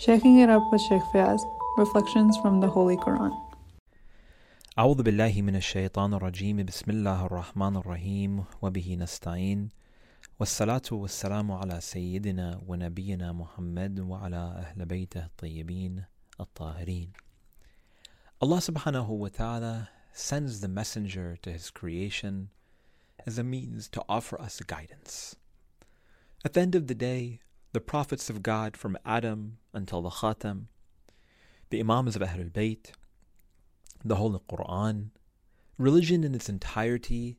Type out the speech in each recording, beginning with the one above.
Shaking it up with Sheikh Fayaz, Reflections from the Holy Quran. أعوذ بالله من الشيطان الرجيم بسم الله الرحمن الرحيم وبه نستعين والصلاة والسلام على سيدنا ونبينا محمد وعلى أهل بيته الطيبين الطاهرين Allah subhanahu wa ta'ala sends the messenger to his creation as a means to offer us guidance. At the end of the day, the prophets of God from Adam until the Khatam, the Imams of Ahlul Bayt, the Holy Quran, religion in its entirety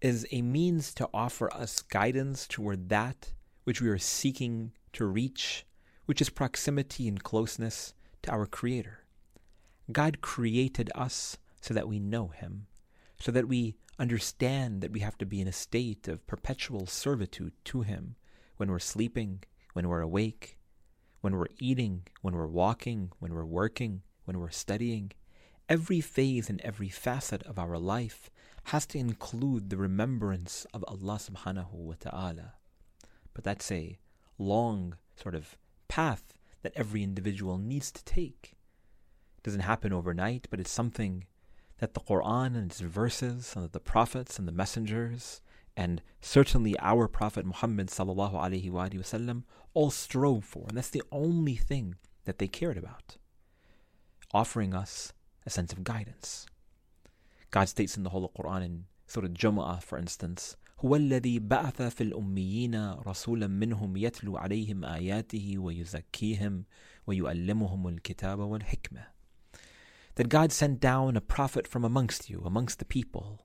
is a means to offer us guidance toward that which we are seeking to reach, which is proximity and closeness to our Creator. God created us so that we know Him, so that we understand that we have to be in a state of perpetual servitude to Him when we're sleeping, when we're awake, when we're eating, when we're walking, when we're working, when we're studying. Every phase and every facet of our life has to include the remembrance of Allah subhanahu wa ta'ala. But that's a long sort of path that every individual needs to take. It doesn't happen overnight, but it's something that the Quran and its verses and the prophets and the messengers and certainly our Prophet Muhammad sallallahu alaihi wasallam all strove for, and that's the only thing that they cared about, offering us a sense of guidance. God states in the Holy Quran in Surah Jumu'ah, for instance, هو الذي بعث في الأميين رسولا منهم يتلو عليهم آياته ويزكيهم ويؤلمهم الكتاب والحكمة. That God sent down a prophet from amongst you, amongst the people,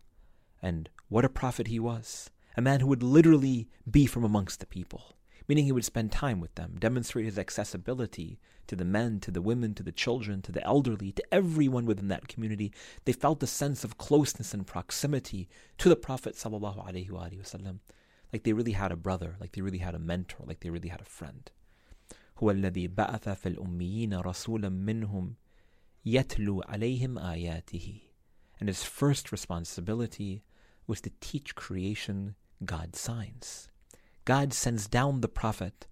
and what a prophet he was. A man who would literally be from amongst the people, meaning he would spend time with them, demonstrate his accessibility to the men, to the women, to the children, to the elderly, to everyone within that community. They felt a sense of closeness and proximity to the Prophet wasallam, like they really had a brother, like they really had a mentor, like they really had a friend. هو الذي بعث في الأميين رسولا منهم يتلو عليهم آياته and his first responsibility was to teach creation God's signs. God sends down the prophet,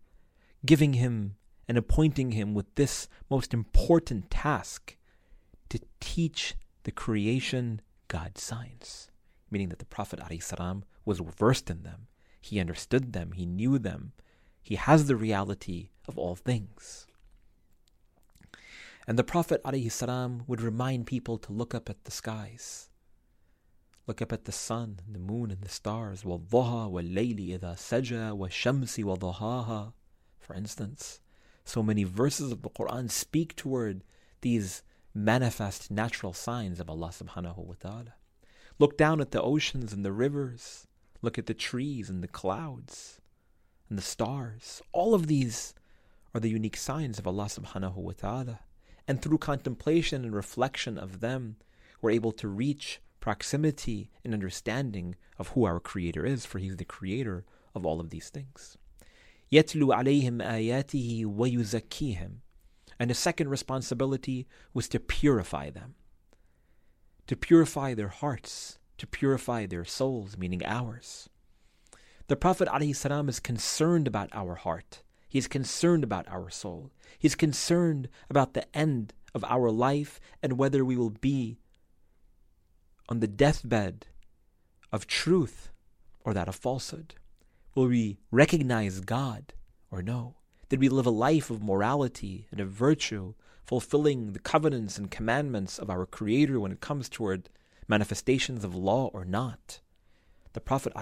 giving him and appointing him with this most important task to teach the creation God's signs, meaning that the Prophet ﷺ was versed in them. He understood them, he knew them, he has the reality of all things. And the Prophet ﷺ would remind people to look up at the skies Look up at the sun, and the moon, and the stars. وَالضُّحَى وَاللَّيْلِ إِذَا سَجَى وَالشَّمْسِ وَضُحَاهَا For instance, so many verses of the Quran speak toward these manifest natural signs of Allah subhanahu wa ta'ala. Look down at the oceans and the rivers. Look at the trees and the clouds and the stars. All of these are the unique signs of Allah subhanahu wa ta'ala. And through contemplation and reflection of them, we're able to reach proximity and understanding of who our Creator is, for He's the Creator of all of these things. يَتْلُو عَلَيْهِمْ آيَاتِهِ وَيُزَكِّيهِمْ And his second responsibility was to purify them, to purify their hearts, to purify their souls, meaning ours. The Prophet ﷺ is concerned about our heart. He is concerned about our soul. He is concerned about the end of our life and whether we will be on the deathbed of truth or that of falsehood? Will we recognize God or no? Did we live a life of morality and of virtue, fulfilling the covenants and commandments of our Creator when it comes toward manifestations of law or not? The Prophet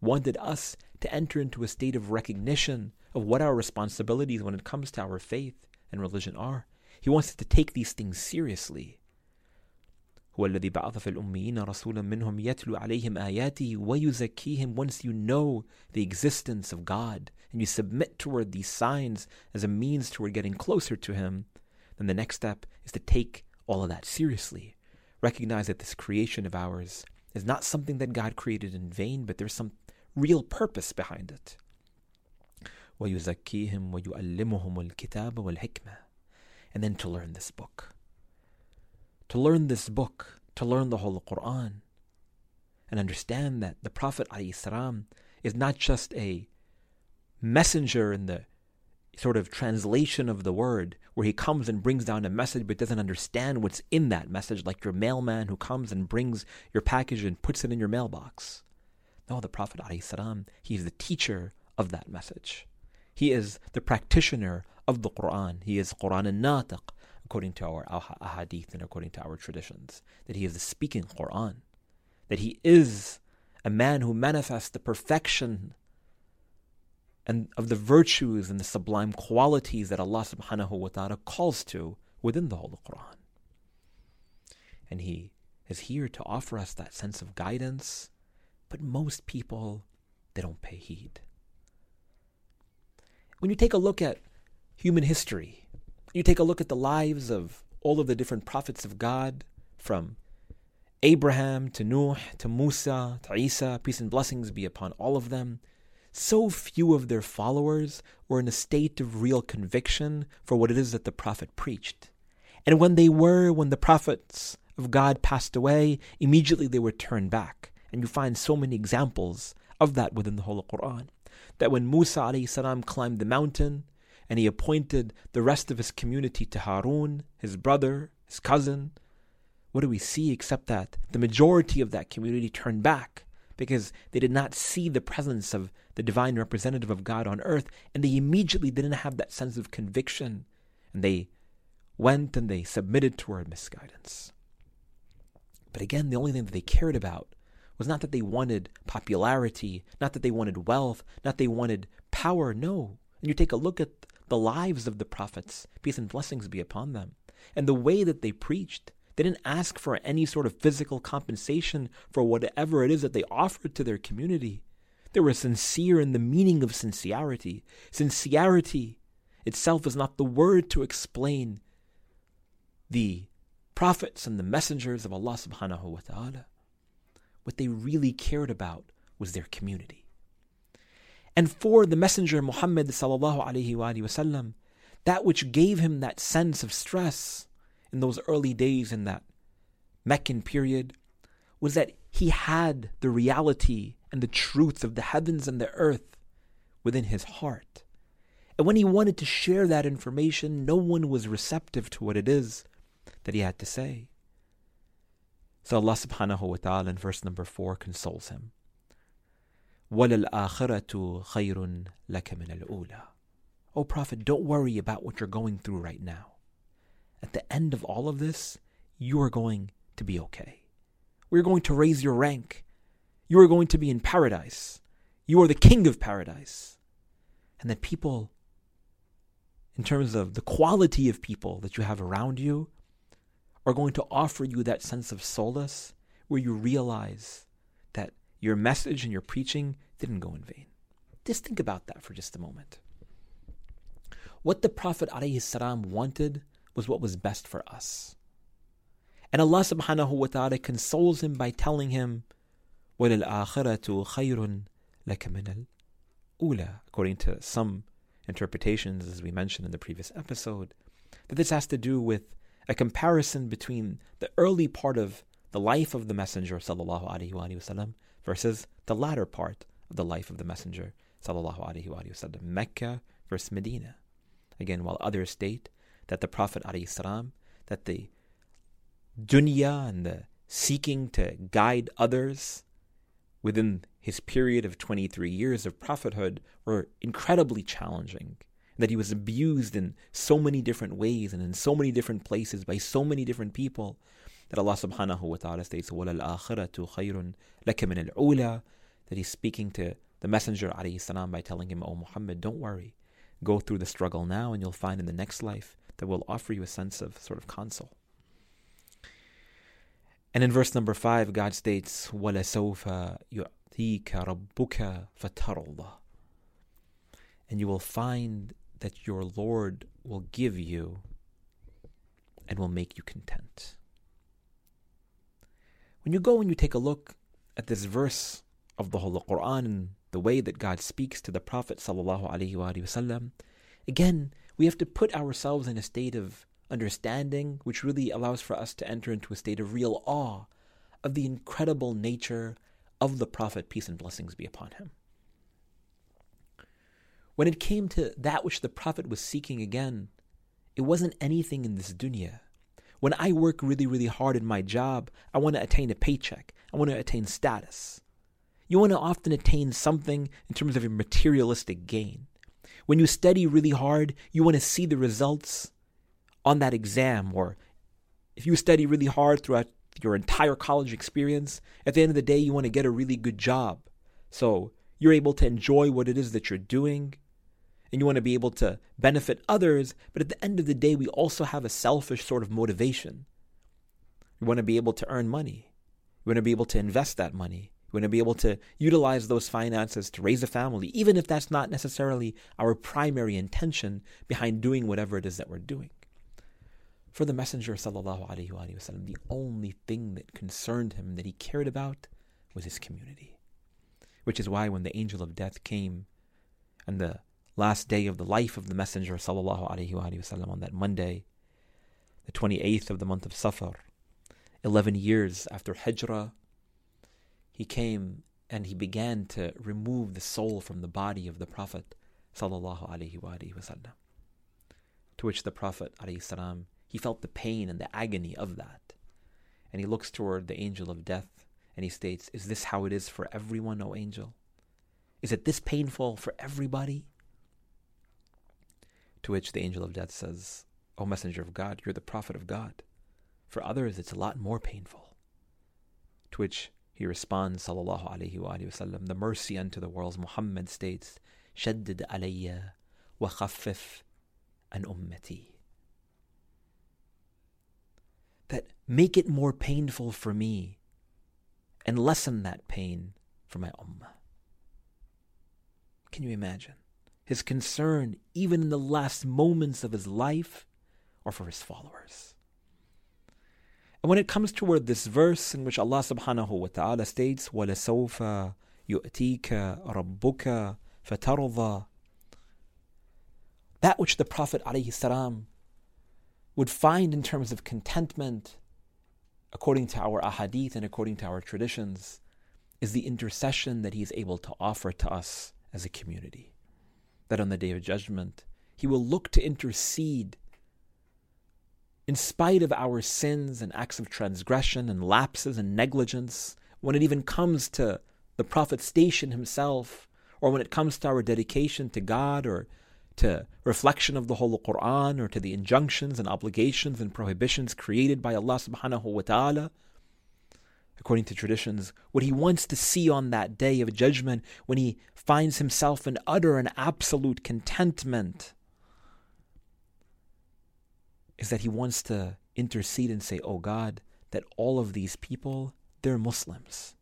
wanted us to enter into a state of recognition of what our responsibilities when it comes to our faith and religion are. He wants us to take these things seriously. هو الذي بعث في الأميين رسولا منهم يتلو عليهم آياته ويزكيهم once you know the existence of God and you submit toward these signs as a means toward getting closer to Him, then the next step is to take all of that seriously. Recognize that this creation of ours is not something that God created in vain, but there's some real purpose behind it. ويزكيهم ويؤلمهم الكتاب والحكمة and then to learn this book to learn this book, to learn the whole Quran, and understand that the Prophet ﷺ is not just a messenger in the sort of translation of the word where he comes and brings down a message but doesn't understand what's in that message, like your mailman who comes and brings your package and puts it in your mailbox. No, the Prophet ﷺ, is the teacher of that message. He is the practitioner of the Quran. He is Quran al-Natiq, according to our ahadith and according to our traditions. That he is the speaking Quran. That he is a man who manifests the perfection and of the virtues and the sublime qualities that Allah subhanahu wa ta'ala calls to within the Holy Quran. And He is here to offer us that sense of guidance, but most people, they don't pay heed. When you take a look at human history, you take a look at the lives of all of the different prophets of God, from Abraham to Nuh to Musa to Isa, peace and blessings be upon all of them so few of their followers were in a state of real conviction for what it is that the prophet preached. And when they were, when the prophets of God passed away, immediately they were turned back. And you find so many examples of that within the Holy Quran. That when Musa salam climbed the mountain and he appointed the rest of his community to Harun, his brother, his cousin, what do we see except that the majority of that community turned back because they did not see the presence of the divine representative of God on earth, and they immediately didn't have that sense of conviction, and they went and they submitted to our misguidance. But again, the only thing that they cared about was not that they wanted popularity, not that they wanted wealth, not that they wanted power. No. And you take a look at the lives of the prophets, peace and blessings be upon them, and the way that they preached. They didn't ask for any sort of physical compensation for whatever it is that they offered to their community. They were sincere in the meaning of sincerity. Sincerity itself is not the word to explain the prophets and the messengers of Allah subhanahu wa ta'ala. What they really cared about was their community. And for the Messenger Muhammad sallallahu alayhi wa sallam, that which gave him that sense of stress in those early days in that Meccan period was that he had the reality and the truth of the heavens and the earth within his heart. And when he wanted to share that information, no one was receptive to what it is that he had to say. So Allah subhanahu wa ta'ala in verse number 4 consoles him. وَلَلْآخِرَةُ خَيْرٌ لَكَ مِنَ الْأُولَى O Prophet, don't worry about what you're going through right now. At the end of all of this, you are going to be okay. We're going to raise your rank. You are going to be in paradise. You are the king of paradise. And that people, in terms of the quality of people that you have around you, are going to offer you that sense of solace where you realize that your message and your preaching didn't go in vain. Just think about that for just a moment. What the Prophet ﷺ wanted was what was best for us. And Allah subhanahu wa ta'ala consoles him by telling him, وَلَلْآخِرَةُ خَيْرٌ لَكَ مِنَ الْأُولَى According to some interpretations, as we mentioned in the previous episode, that this has to do with a comparison between the early part of the life of the Messenger sallallahu alaihi wasallam versus the latter part of the life of the Messenger sallallahu alaihi wasallam, Mecca versus Medina. Again, while others state that the Prophet alayhi that the dunya and the seeking to guide others within his period of 23 years of prophethood were incredibly challenging. That he was abused in so many different ways and in so many different places by so many different people that Allah subhanahu wa ta'ala states, وَلَلْآخِرَةُ خَيْرٌ لَكَ مِنَ الْأُولَى That he's speaking to the Messenger alayhi salam by telling him, Oh Muhammad, don't worry. Go through the struggle now and you'll find in the next life that will offer you a sense of sort of console. And in verse number five, God states, وَلَسَوْفَ يُعْطِيكَ رَبُّكَ فَتَرْضَى And you will find that your Lord will give you and will make you content. When you go and you take a look at this verse of the Holy Quran and the way that God speaks to the Prophet sallallahu again, we have to put ourselves in a state of understanding, which really allows for us to enter into a state of real awe of the incredible nature of the Prophet, peace and blessings be upon him. when it came to that which the Prophet was seeking again, it wasn't anything in this dunya. When I work really, really hard in my job, I want to attain a paycheck. I want to attain status. You want to often attain something in terms of a materialistic gain. When you study really hard, you want to see the results on that exam. Or if you study really hard throughout your entire college experience, at the end of the day, you want to get a really good job. So you're able to enjoy what it is that you're doing and you want to be able to benefit others, but at the end of the day, we also have a selfish sort of motivation. We want to be able to earn money. We want to be able to invest that money. We want to be able to utilize those finances to raise a family, even if that's not necessarily our primary intention behind doing whatever it is that we're doing. For the Messenger, وسلم, the only thing that concerned him, that he cared about, was his community. Which is why when the angel of death came and the last day of the life of the Messenger sallallahu alaihi wasallam on that Monday, the 28th of the month of Safar, 11 years after Hijrah, he came and he began to remove the soul from the body of the Prophet sallallahu alaihi wasallam. To which the Prophet salam, he felt the pain and the agony of that. And he looks toward the angel of death and he states, Is this how it is for everyone, O angel? Is it this painful for everybody? To which the angel of death says, O messenger of God, you're the prophet of God. For others, it's a lot more painful. To which he responds, Sallallahu Alaihi Wasallam, the mercy unto the worlds, Muhammad states, Shaddid alayya wa khaffif an ummati. That make it more painful for me and lessen that pain for my ummah. Can you imagine? his concern, even in the last moments of his life, or for his followers. And when it comes toward this verse in which Allah subhanahu wa ta'ala states, وَلَسَوْفَ يُؤْتِيكَ رَبُّكَ فَتَرْضَى That which the Prophet ﷺ would find in terms of contentment, according to our ahadith and according to our traditions, is the intercession that he is able to offer to us as a community that on the day of judgment, He will look to intercede. In spite of our sins and acts of transgression and lapses and negligence, when it even comes to the Prophet's station himself, or when it comes to our dedication to God or to reflection of the Holy Quran or to the injunctions and obligations and prohibitions created by Allah subhanahu wa ta'ala, according to traditions, what he wants to see on that day of judgment when he finds himself in utter and absolute contentment is that he wants to intercede and say, Oh God, that all of these people, they're Muslims.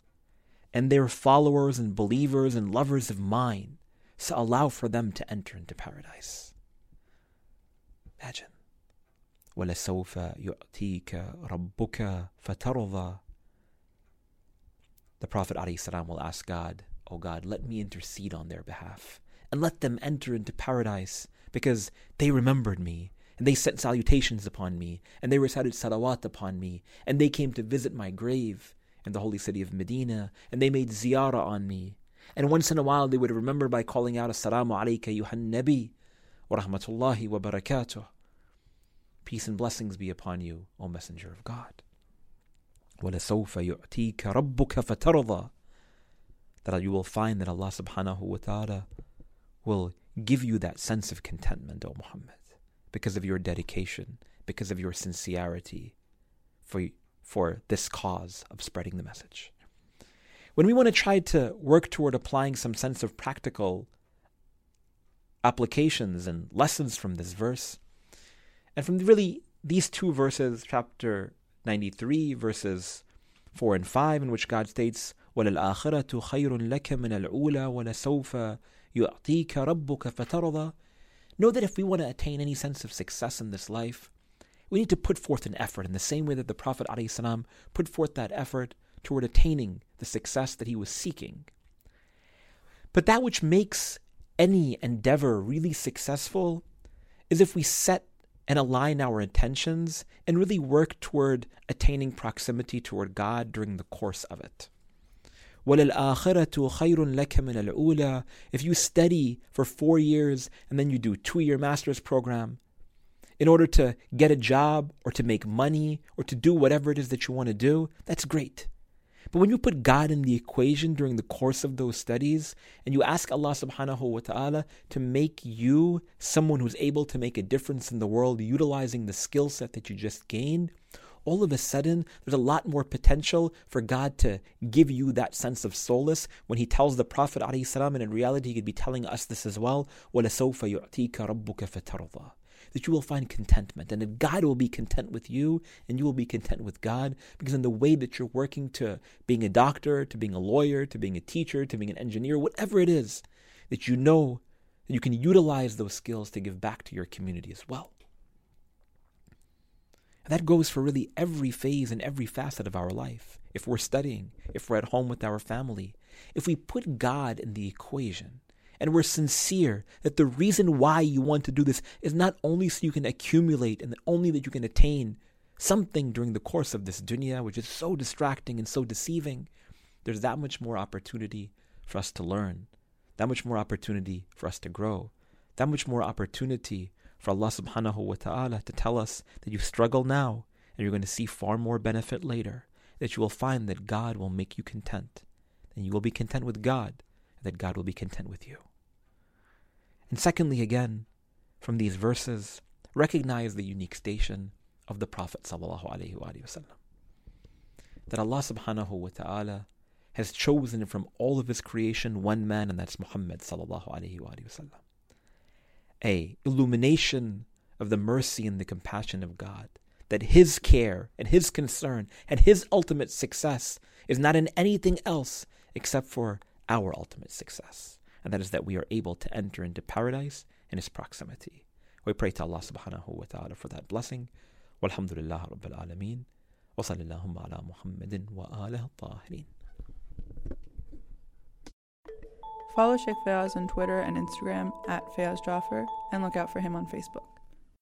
And they're followers and believers and lovers of mine. So allow for them to enter into paradise. Imagine. ولسوف يعطيك ربك فترضى the Prophet ﷺ will ask God, O oh God, let me intercede on their behalf and let them enter into paradise because they remembered me and they sent salutations upon me and they recited salawat upon me and they came to visit my grave in the holy city of Medina and they made ziyarah on me. And once in a while they would remember by calling out Assalamu alayka yuhan nabi wa rahmatullahi wa barakatuh. Peace and blessings be upon you, O Messenger of God. وَلَسَوْفَ يُعْتِيكَ رَبُّكَ فَتَرْضَى That you will find that Allah subhanahu wa ta'ala will give you that sense of contentment, O Muhammad, because of your dedication, because of your sincerity for, for this cause of spreading the message. When we want to try to work toward applying some sense of practical applications and lessons from this verse, and from really these two verses, chapter 93, verses 4 and 5, in which God states, وَلَلْآخِرَةُ خَيْرٌ لَكَ مِنَ الْأُولَى وَلَسَوْفَ يُعْطِيكَ رَبُّكَ فَتَرْضَى Know that if we want to attain any sense of success in this life, we need to put forth an effort in the same way that the Prophet ﷺ put forth that effort toward attaining the success that he was seeking. But that which makes any endeavor really successful is if we set and align our intentions and really work toward attaining proximity toward God during the course of it. If you study for four years and then you do two year master's program in order to get a job or to make money or to do whatever it is that you want to do, that's great. But when you put God in the equation during the course of those studies and you ask Allah subhanahu wa ta'ala to make you someone who's able to make a difference in the world utilizing the skill set that you just gained, all of a sudden there's a lot more potential for God to give you that sense of solace when He tells the Prophet ﷺ, and in reality He could be telling us this as well, وَلَسَوْفَ يُعْتِيكَ رَبُّكَ فَتَرْضَى that you will find contentment and that God will be content with you and you will be content with God because in the way that you're working to being a doctor, to being a lawyer, to being a teacher, to being an engineer, whatever it is, that you know that you can utilize those skills to give back to your community as well. And that goes for really every phase and every facet of our life. If we're studying, if we're at home with our family, if we put God in the equation, and we're sincere that the reason why you want to do this is not only so you can accumulate and only that you can attain something during the course of this dunya, which is so distracting and so deceiving, there's that much more opportunity for us to learn, that much more opportunity for us to grow, that much more opportunity for Allah subhanahu wa ta'ala to tell us that you struggle now and you're going to see far more benefit later, that you will find that God will make you content, and you will be content with God, and that God will be content with you. And secondly, again, from these verses, recognize the unique station of the Prophet ﷺ. That Allah subhanahu wa ta'ala has chosen from all of his creation one man, and that's Muhammad sallallahu A illumination of the mercy and the compassion of God. That his care and his concern and his ultimate success is not in anything else except for our ultimate success and that is that we are able to enter into paradise in His proximity. We pray to Allah subhanahu wa ta'ala for that blessing. Walhamdulillah Rabbil Alameen. Wa ala Muhammadin wa alihi tahirin. Follow Sheikh Fayaz on Twitter and Instagram at Fayaz Jaffer and look out for him on Facebook.